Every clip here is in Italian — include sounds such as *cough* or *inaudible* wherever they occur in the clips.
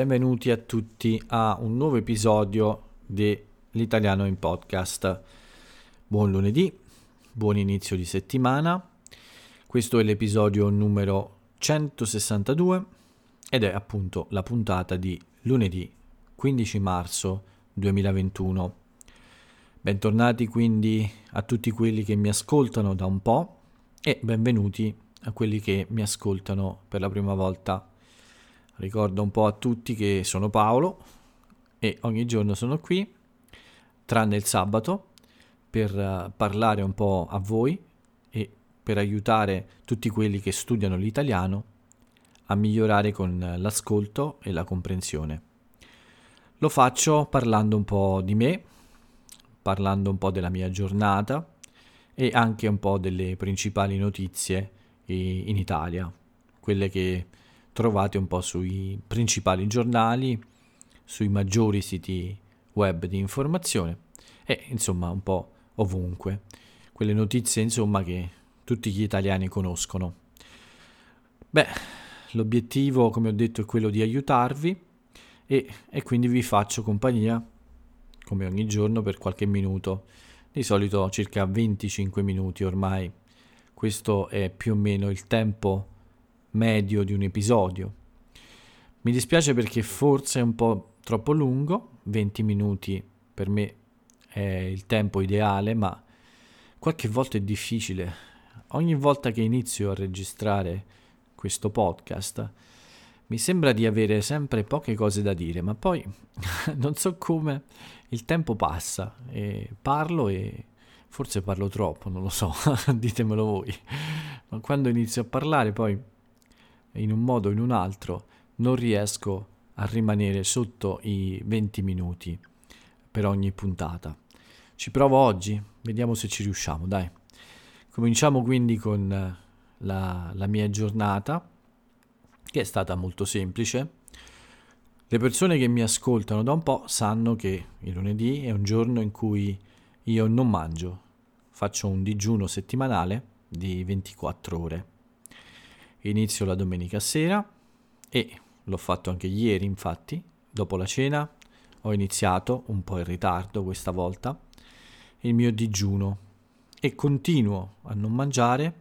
benvenuti a tutti a un nuovo episodio dell'Italiano in Podcast. Buon lunedì, buon inizio di settimana. Questo è l'episodio numero 162 ed è appunto la puntata di lunedì 15 marzo 2021. Bentornati quindi a tutti quelli che mi ascoltano da un po' e benvenuti a quelli che mi ascoltano per la prima volta Ricordo un po' a tutti che sono Paolo e ogni giorno sono qui, tranne il sabato, per uh, parlare un po' a voi e per aiutare tutti quelli che studiano l'italiano a migliorare con l'ascolto e la comprensione. Lo faccio parlando un po' di me, parlando un po' della mia giornata e anche un po' delle principali notizie in Italia, quelle che trovate un po' sui principali giornali, sui maggiori siti web di informazione e insomma un po' ovunque. Quelle notizie insomma che tutti gli italiani conoscono. Beh, l'obiettivo come ho detto è quello di aiutarvi e, e quindi vi faccio compagnia come ogni giorno per qualche minuto, di solito circa 25 minuti ormai. Questo è più o meno il tempo medio di un episodio. Mi dispiace perché forse è un po' troppo lungo, 20 minuti per me è il tempo ideale, ma qualche volta è difficile. Ogni volta che inizio a registrare questo podcast mi sembra di avere sempre poche cose da dire, ma poi *laughs* non so come il tempo passa e parlo e forse parlo troppo, non lo so, *laughs* ditemelo voi. Ma quando inizio a parlare poi in un modo o in un altro non riesco a rimanere sotto i 20 minuti per ogni puntata. Ci provo oggi, vediamo se ci riusciamo, dai. Cominciamo quindi con la, la mia giornata, che è stata molto semplice. Le persone che mi ascoltano da un po' sanno che il lunedì è un giorno in cui io non mangio, faccio un digiuno settimanale di 24 ore. Inizio la domenica sera e l'ho fatto anche ieri, infatti, dopo la cena ho iniziato un po' in ritardo questa volta il mio digiuno e continuo a non mangiare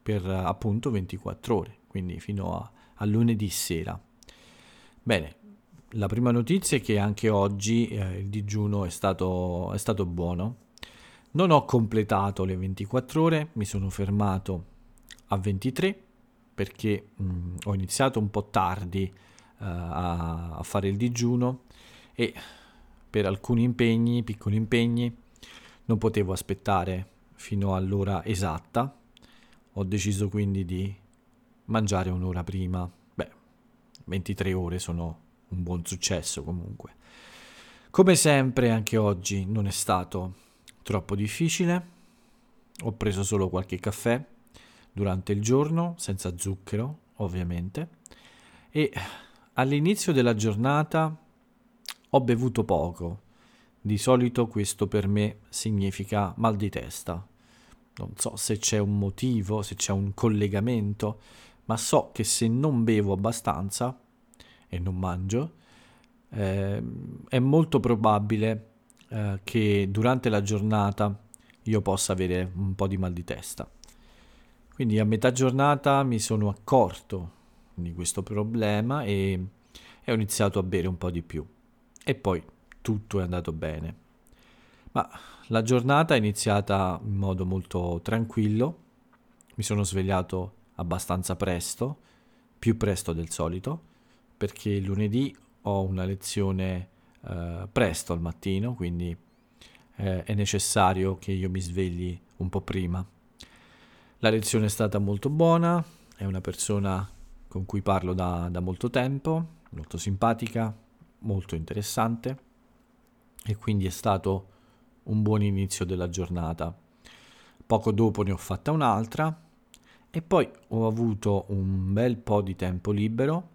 per appunto 24 ore, quindi fino a, a lunedì sera. Bene, la prima notizia è che anche oggi eh, il digiuno è stato, è stato buono. Non ho completato le 24 ore, mi sono fermato a 23 perché mh, ho iniziato un po' tardi uh, a, a, fare il digiuno e per alcuni impegni, piccoli impegni, non potevo aspettare fino all'ora esatta. Ho deciso quindi di mangiare un'ora prima. Beh, 23 ore sono un buon successo comunque. Come sempre anche oggi non è stato troppo difficile. Ho preso solo qualche caffè durante il giorno, senza zucchero ovviamente, e all'inizio della giornata ho bevuto poco. Di solito questo per me significa mal di testa. Non so se c'è un motivo, se c'è un collegamento, ma so che se non bevo abbastanza e non mangio, eh, è molto probabile eh, che durante la giornata io possa avere un po' di mal di testa. Quindi a metà giornata mi sono accorto di questo problema e, ho iniziato a bere un po' di più. E poi tutto è andato bene. Ma la giornata è iniziata in modo molto tranquillo. Mi sono svegliato abbastanza presto, più presto del solito, perché lunedì ho una lezione eh, presto al mattino, quindi eh, è necessario che io mi svegli un po' prima. La lezione è stata molto buona, è una persona con cui parlo da, da molto tempo, molto simpatica, molto interessante e quindi è stato un buon inizio della giornata. Poco dopo ne ho fatta un'altra e poi ho avuto un bel po' di tempo libero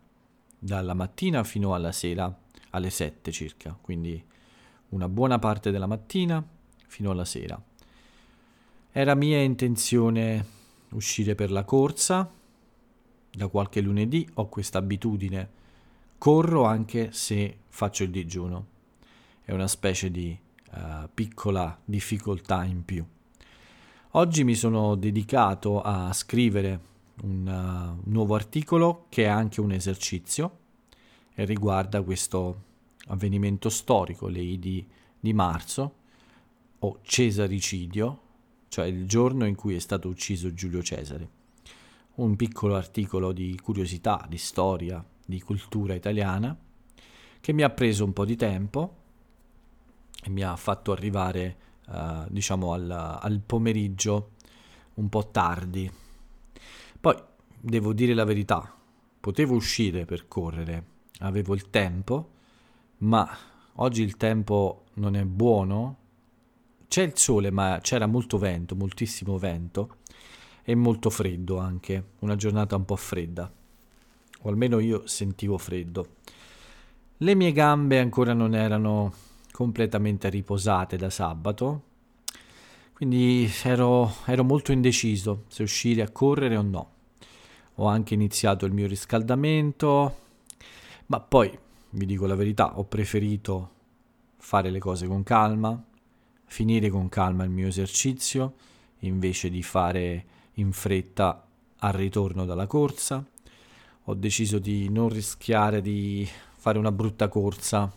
dalla mattina fino alla sera alle 7 circa, quindi una buona parte della mattina fino alla sera. Era mia intenzione uscire per la corsa. Da qualche lunedì ho questa abitudine corro anche se faccio il digiuno. È una specie di uh, piccola difficoltà in più. Oggi mi sono dedicato a scrivere un uh, nuovo articolo che è anche un esercizio e riguarda questo avvenimento storico, le Idi di marzo, o Cesaricidio, cioè il giorno in cui è stato ucciso Giulio Cesare. Un piccolo articolo di curiosità, di storia, di cultura italiana, che mi ha preso un po' di tempo e mi ha fatto arrivare, uh, diciamo, al, al pomeriggio un po' tardi. Poi, devo dire la verità, potevo uscire per correre, avevo il tempo, ma oggi il tempo non è buono c'è il sole, ma c'era molto vento, moltissimo vento e molto freddo anche, una giornata un po' fredda, o almeno io sentivo freddo. Le mie gambe ancora non erano completamente riposate da sabato, quindi ero, ero molto indeciso se uscire a correre o no. Ho anche iniziato il mio riscaldamento, ma poi, vi dico la verità, ho preferito fare le cose con calma, finire con calma il mio esercizio invece di fare in fretta al ritorno dalla corsa. Ho deciso di non rischiare di fare una brutta corsa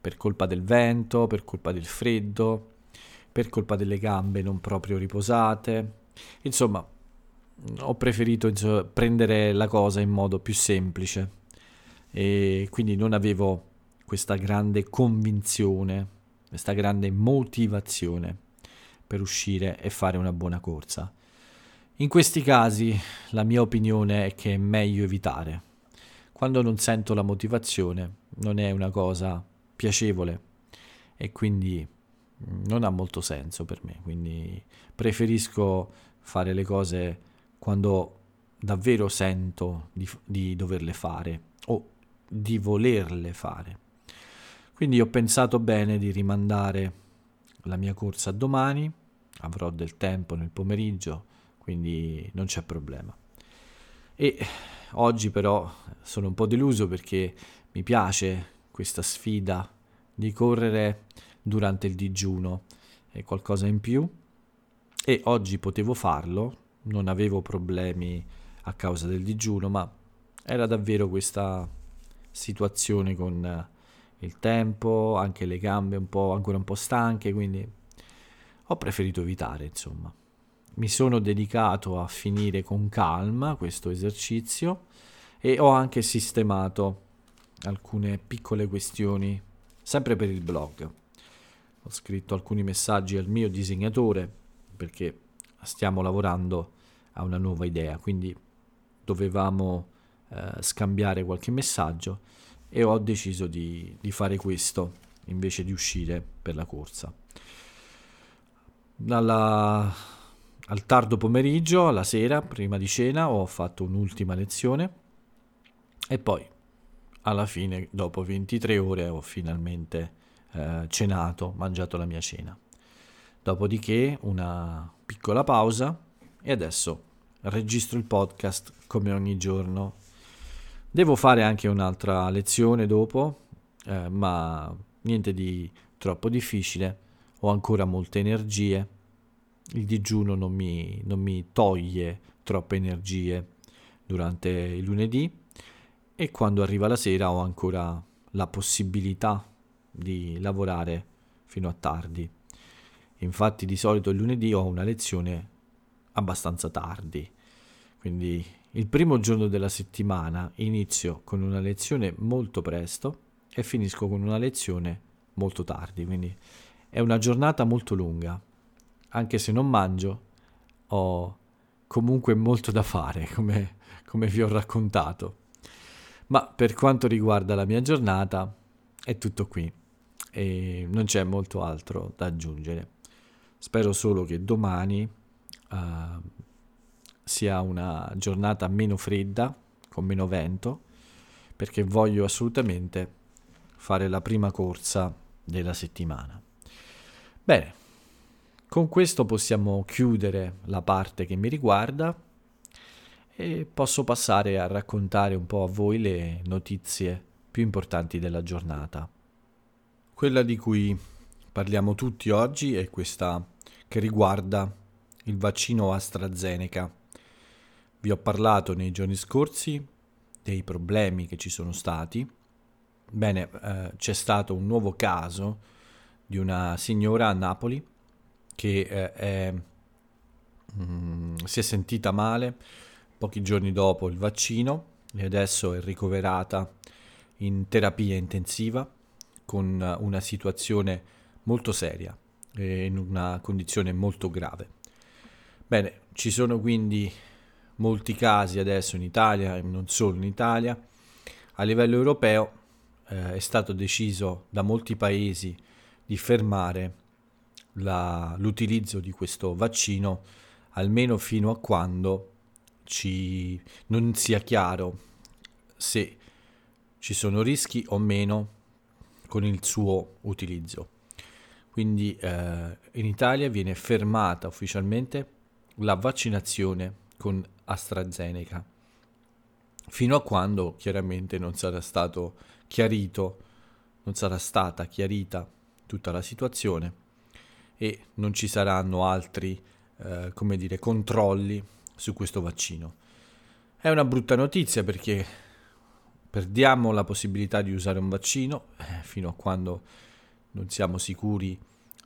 per colpa del vento, per colpa del freddo, per colpa delle gambe non proprio riposate. Insomma, ho preferito insomma, prendere la cosa in modo più semplice e quindi non avevo questa grande convinzione questa grande motivazione per uscire e fare una buona corsa. In questi casi la mia opinione è che è meglio evitare. Quando non sento la motivazione non è una cosa piacevole e quindi non ha molto senso per me, quindi preferisco fare le cose quando davvero sento di, di doverle fare o di volerle fare. Quindi ho pensato bene di rimandare la mia corsa a domani, avrò del tempo nel pomeriggio, quindi non c'è problema. E oggi però sono un po' deluso perché mi piace questa sfida di correre durante il digiuno, è qualcosa in più. E oggi potevo farlo, non avevo problemi a causa del digiuno, ma era davvero questa situazione con il tempo, anche le gambe un po', ancora un po' stanche, quindi ho preferito evitare, insomma. Mi sono dedicato a finire con calma questo esercizio e ho anche sistemato alcune piccole questioni, sempre per il blog. Ho scritto alcuni messaggi al mio disegnatore perché stiamo lavorando a una nuova idea, quindi dovevamo eh, scambiare qualche messaggio e ho deciso di, di fare questo invece di uscire per la corsa. Dalla, al tardo pomeriggio, alla sera, prima di cena, ho fatto un'ultima lezione e poi alla fine, dopo 23 ore, ho finalmente eh, cenato, mangiato la mia cena. Dopodiché una piccola pausa e adesso registro il podcast come ogni giorno Devo fare anche un'altra lezione dopo, eh, ma niente di troppo difficile. Ho ancora molte energie. Il digiuno non mi, non mi toglie troppe energie durante il lunedì e quando arriva la sera ho ancora la possibilità di lavorare fino a tardi. Infatti di solito il lunedì ho una lezione abbastanza tardi, quindi il primo giorno della settimana inizio con una lezione molto presto e finisco con una lezione molto tardi, quindi è una giornata molto lunga. Anche se non mangio, ho comunque molto da fare, *laughs* come, come vi ho raccontato. Ma per quanto riguarda la mia giornata, è tutto qui e non c'è molto altro da aggiungere. Spero solo che domani uh, sia una giornata meno fredda, con meno vento, perché voglio assolutamente fare la prima corsa della settimana. Bene, con questo possiamo chiudere la parte che mi riguarda e posso passare a raccontare un po' a voi le notizie più importanti della giornata. Quella di cui parliamo tutti oggi è questa che riguarda il vaccino AstraZeneca. Vi ho parlato nei giorni scorsi dei problemi che ci sono stati. Bene, eh, c'è stato un nuovo caso di una signora a Napoli che eh, è, mm, si è sentita male pochi giorni dopo il vaccino e adesso è ricoverata in terapia intensiva con una situazione molto seria e in una condizione molto grave. Bene, ci sono quindi molti casi adesso in Italia e non solo in Italia. A livello europeo eh, è stato deciso da molti paesi di fermare la, l'utilizzo di questo vaccino almeno fino a quando ci, non sia chiaro se ci sono rischi o meno con il suo utilizzo. Quindi eh, in Italia viene fermata ufficialmente la vaccinazione con AstraZeneca fino a quando chiaramente non sarà stato chiarito, non sarà stata chiarita tutta la situazione e non ci saranno altri, eh, come dire, controlli su questo vaccino. È una brutta notizia perché perdiamo la possibilità di usare un vaccino eh, fino a quando non siamo sicuri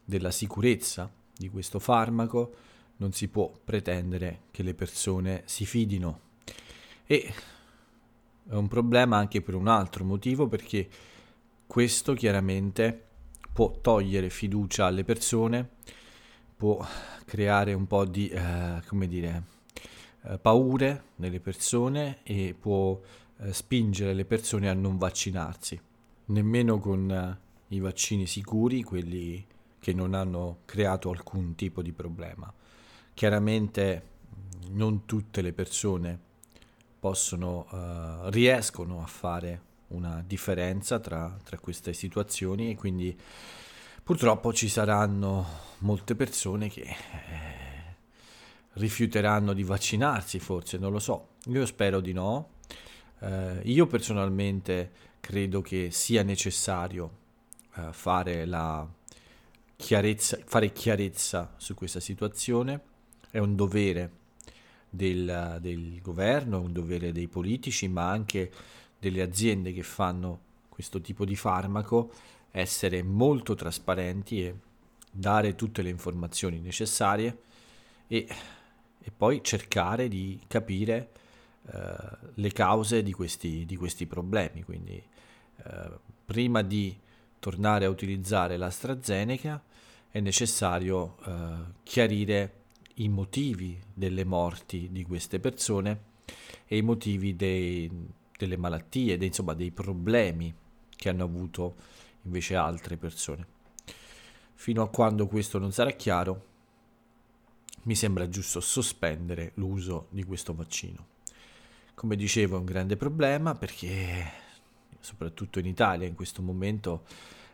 della sicurezza di questo farmaco, non si può pretendere che le persone si fidino. E è un problema anche per un altro motivo perché questo chiaramente può togliere fiducia alle persone, può creare un po' di, eh, come dire, eh, paure nelle persone e può eh, spingere le persone a non vaccinarsi, nemmeno con eh, i vaccini sicuri, quelli che non hanno creato alcun tipo di problema. Chiaramente non tutte le persone possono, uh, riescono a fare una differenza tra, tra queste situazioni e quindi purtroppo ci saranno molte persone che eh, rifiuteranno di vaccinarsi, forse, non lo so. Io spero di no. Eh, io personalmente credo che sia necessario eh, fare, chiarezza, fare chiarezza su questa situazione. È un dovere del, del governo, è un dovere dei politici, ma anche delle aziende che fanno questo tipo di farmaco essere molto trasparenti e dare tutte le informazioni necessarie e, e poi cercare di capire eh, le cause di questi, di questi problemi. Quindi eh, prima di tornare a utilizzare l'AstraZeneca è necessario eh, chiarire i motivi delle morti di queste persone e i motivi dei, delle malattie, dei, insomma dei problemi che hanno avuto invece altre persone. Fino a quando questo non sarà chiaro, mi sembra giusto sospendere l'uso di questo vaccino. Come dicevo è un grande problema perché soprattutto in Italia in questo momento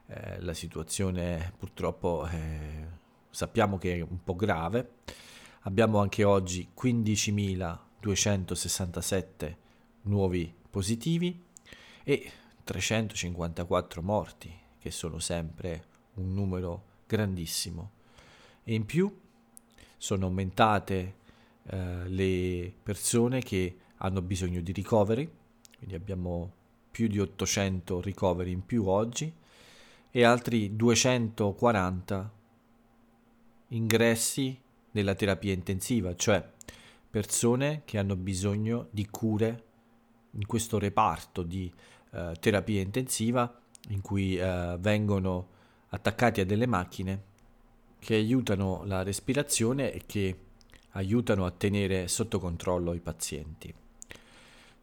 eh, la situazione purtroppo eh, sappiamo che è un po' grave. Abbiamo anche oggi 15.267 nuovi positivi e 354 morti, che sono sempre un numero grandissimo. E in più sono aumentate eh, le persone che hanno bisogno di ricoveri, quindi abbiamo più di 800 ricoveri in più oggi e altri 240 ingressi nella terapia intensiva, cioè persone che hanno bisogno di cure in questo reparto di eh, terapia intensiva in cui eh, vengono attaccati a delle macchine che aiutano la respirazione e che aiutano a tenere sotto controllo i pazienti.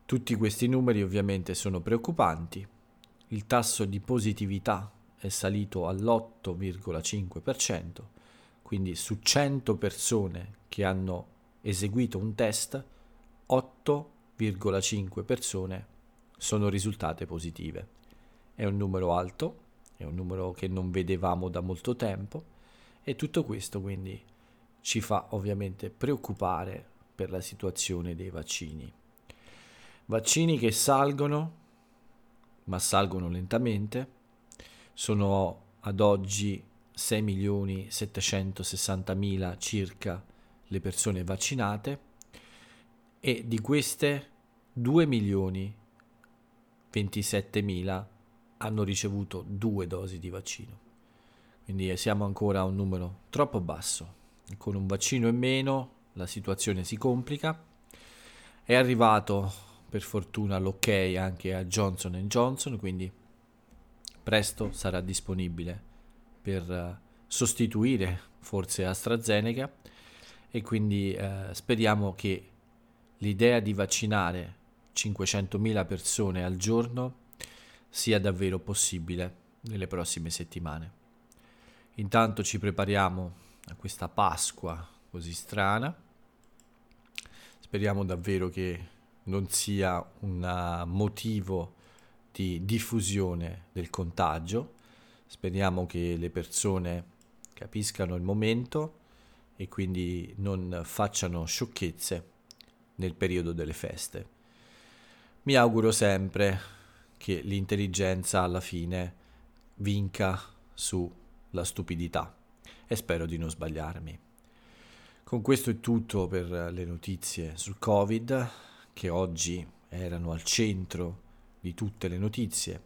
Tutti questi numeri ovviamente sono preoccupanti. Il tasso di positività è salito all'8,5%, quindi su 100 persone che hanno eseguito un test, 8 0,5 persone sono risultate positive. È un numero alto, è un numero che non vedevamo da molto tempo e tutto questo quindi ci fa ovviamente preoccupare per la situazione dei vaccini. Vaccini che salgono ma salgono lentamente. Sono ad oggi 6.760.000 circa le persone vaccinate e di queste 2.027.000 hanno ricevuto due dosi di vaccino. Quindi siamo ancora a un numero troppo basso. Con un vaccino in meno la situazione si complica. È arrivato per fortuna l'ok anche a Johnson Johnson, quindi presto sarà disponibile per eh, sostituire forse AstraZeneca e quindi eh, speriamo che l'idea di vaccinare 500.000 persone al giorno sia davvero possibile nelle prossime settimane. Intanto ci prepariamo a questa Pasqua così strana. Speriamo davvero che non sia un motivo di diffusione del contagio. Speriamo che le persone capiscano il momento e quindi non facciano sciocchezze nel periodo delle feste. Mi auguro sempre che l'intelligenza alla fine vinca sulla stupidità e spero di non sbagliarmi. Con questo è tutto per le notizie sul Covid che oggi erano al centro di tutte le notizie,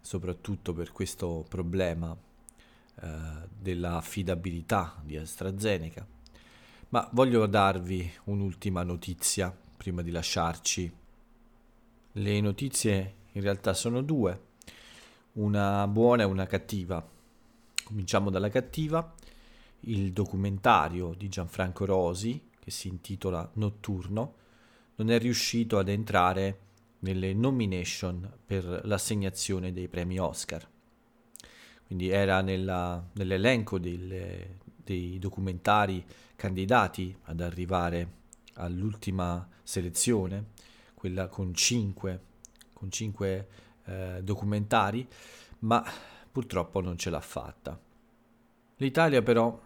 soprattutto per questo problema eh, dell'affidabilità di AstraZeneca. Ma voglio darvi un'ultima notizia prima di lasciarci. Le notizie in realtà sono due, una buona e una cattiva. Cominciamo dalla cattiva. Il documentario di Gianfranco Rosi, che si intitola Notturno, non è riuscito ad entrare nelle nomination per l'assegnazione dei premi Oscar. Quindi era nella, nell'elenco delle, dei documentari candidati ad arrivare all'ultima selezione, quella con cinque, con cinque eh, documentari, ma purtroppo non ce l'ha fatta. L'Italia però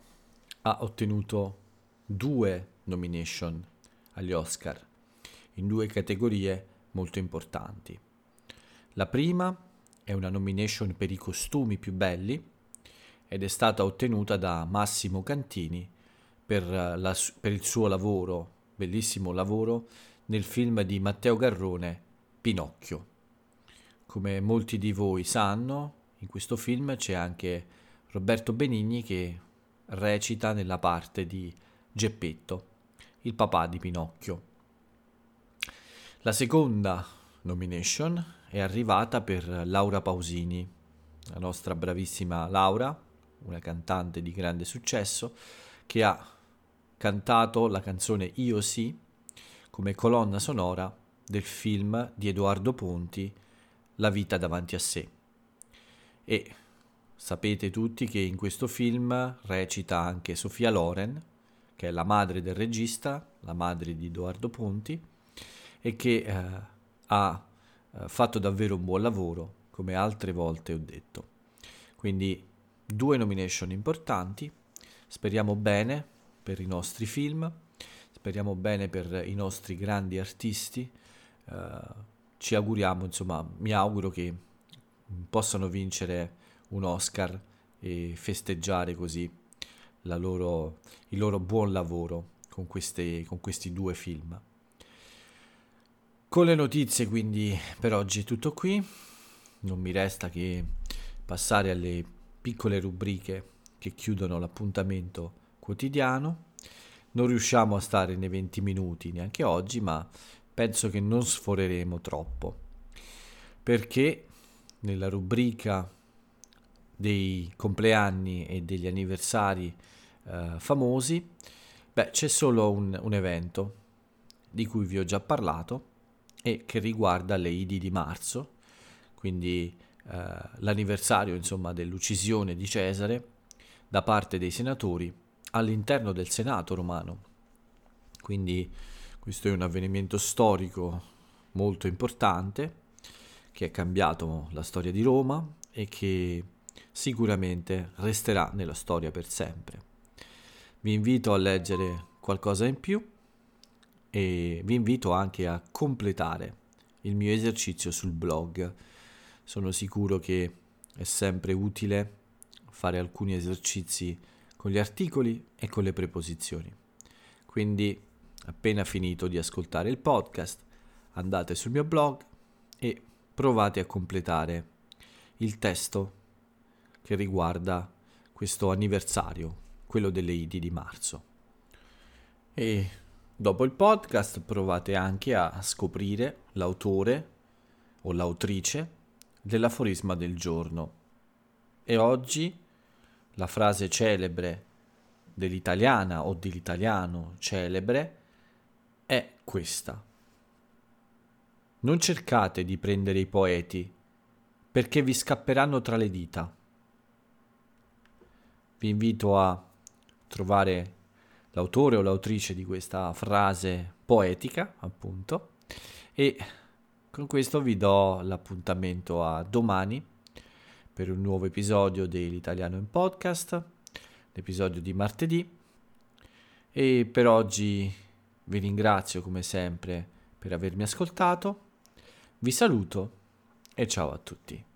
ha ottenuto due nomination agli Oscar in due categorie molto importanti. La prima è una nomination per i costumi più belli ed è stata ottenuta da Massimo Cantini per, la, per il suo lavoro, bellissimo lavoro, nel film di Matteo Garrone, Pinocchio. Come molti di voi sanno, in questo film c'è anche Roberto Benigni che recita nella parte di Geppetto, il papà di Pinocchio. La seconda nomination è arrivata per Laura Pausini, la nostra bravissima Laura, una cantante di grande successo, che ha cantato la canzone Io sì come colonna sonora del film di Edoardo Ponti La vita davanti a sé. E sapete tutti che in questo film recita anche Sofia Loren, che è la madre del regista, la madre di Edoardo Ponti, e che eh, ha eh, fatto davvero un buon lavoro, come altre volte ho detto. Quindi due nomination importanti, speriamo bene per i nostri film, speriamo bene per i nostri grandi artisti, eh, ci auguriamo, insomma, mi auguro che possano vincere un Oscar e festeggiare così loro, il loro buon lavoro con, queste, con questi due film. Con le notizie quindi per oggi è tutto qui, non mi resta che passare alle piccole rubriche che chiudono l'appuntamento quotidiano. Non riusciamo a stare nei 20 minuti neanche oggi, ma penso che non sforeremo troppo, perché nella rubrica dei compleanni e degli anniversari eh, famosi, beh, c'è solo un, un evento di cui vi ho già parlato e che riguarda le Idi di marzo, quindi eh, l'anniversario insomma, dell'uccisione di Cesare da parte dei senatori all'interno del Senato romano. Quindi questo è un avvenimento storico molto importante che ha cambiato la storia di Roma e che sicuramente resterà nella storia per sempre. Vi invito a leggere qualcosa in più e vi invito anche a completare il mio esercizio sul blog sono sicuro che è sempre utile fare alcuni esercizi con gli articoli e con le preposizioni. Quindi, appena finito di ascoltare il podcast, andate sul mio blog e provate a completare il testo che riguarda questo anniversario, quello delle Idi di marzo. E dopo il podcast provate anche a scoprire l'autore o l'autrice dell'aforisma del giorno. E oggi la frase celebre dell'italiana o dell'italiano celebre è questa. Non cercate di prendere i poeti, perché vi scapperanno tra le dita. Vi invito a trovare l'autore o l'autrice di questa frase poetica, appunto, e con questo vi do l'appuntamento a domani per un nuovo episodio dell'Italiano in Podcast, l'episodio di martedì. E per oggi vi ringrazio come sempre per avermi ascoltato vi saluto e ciao a tutti.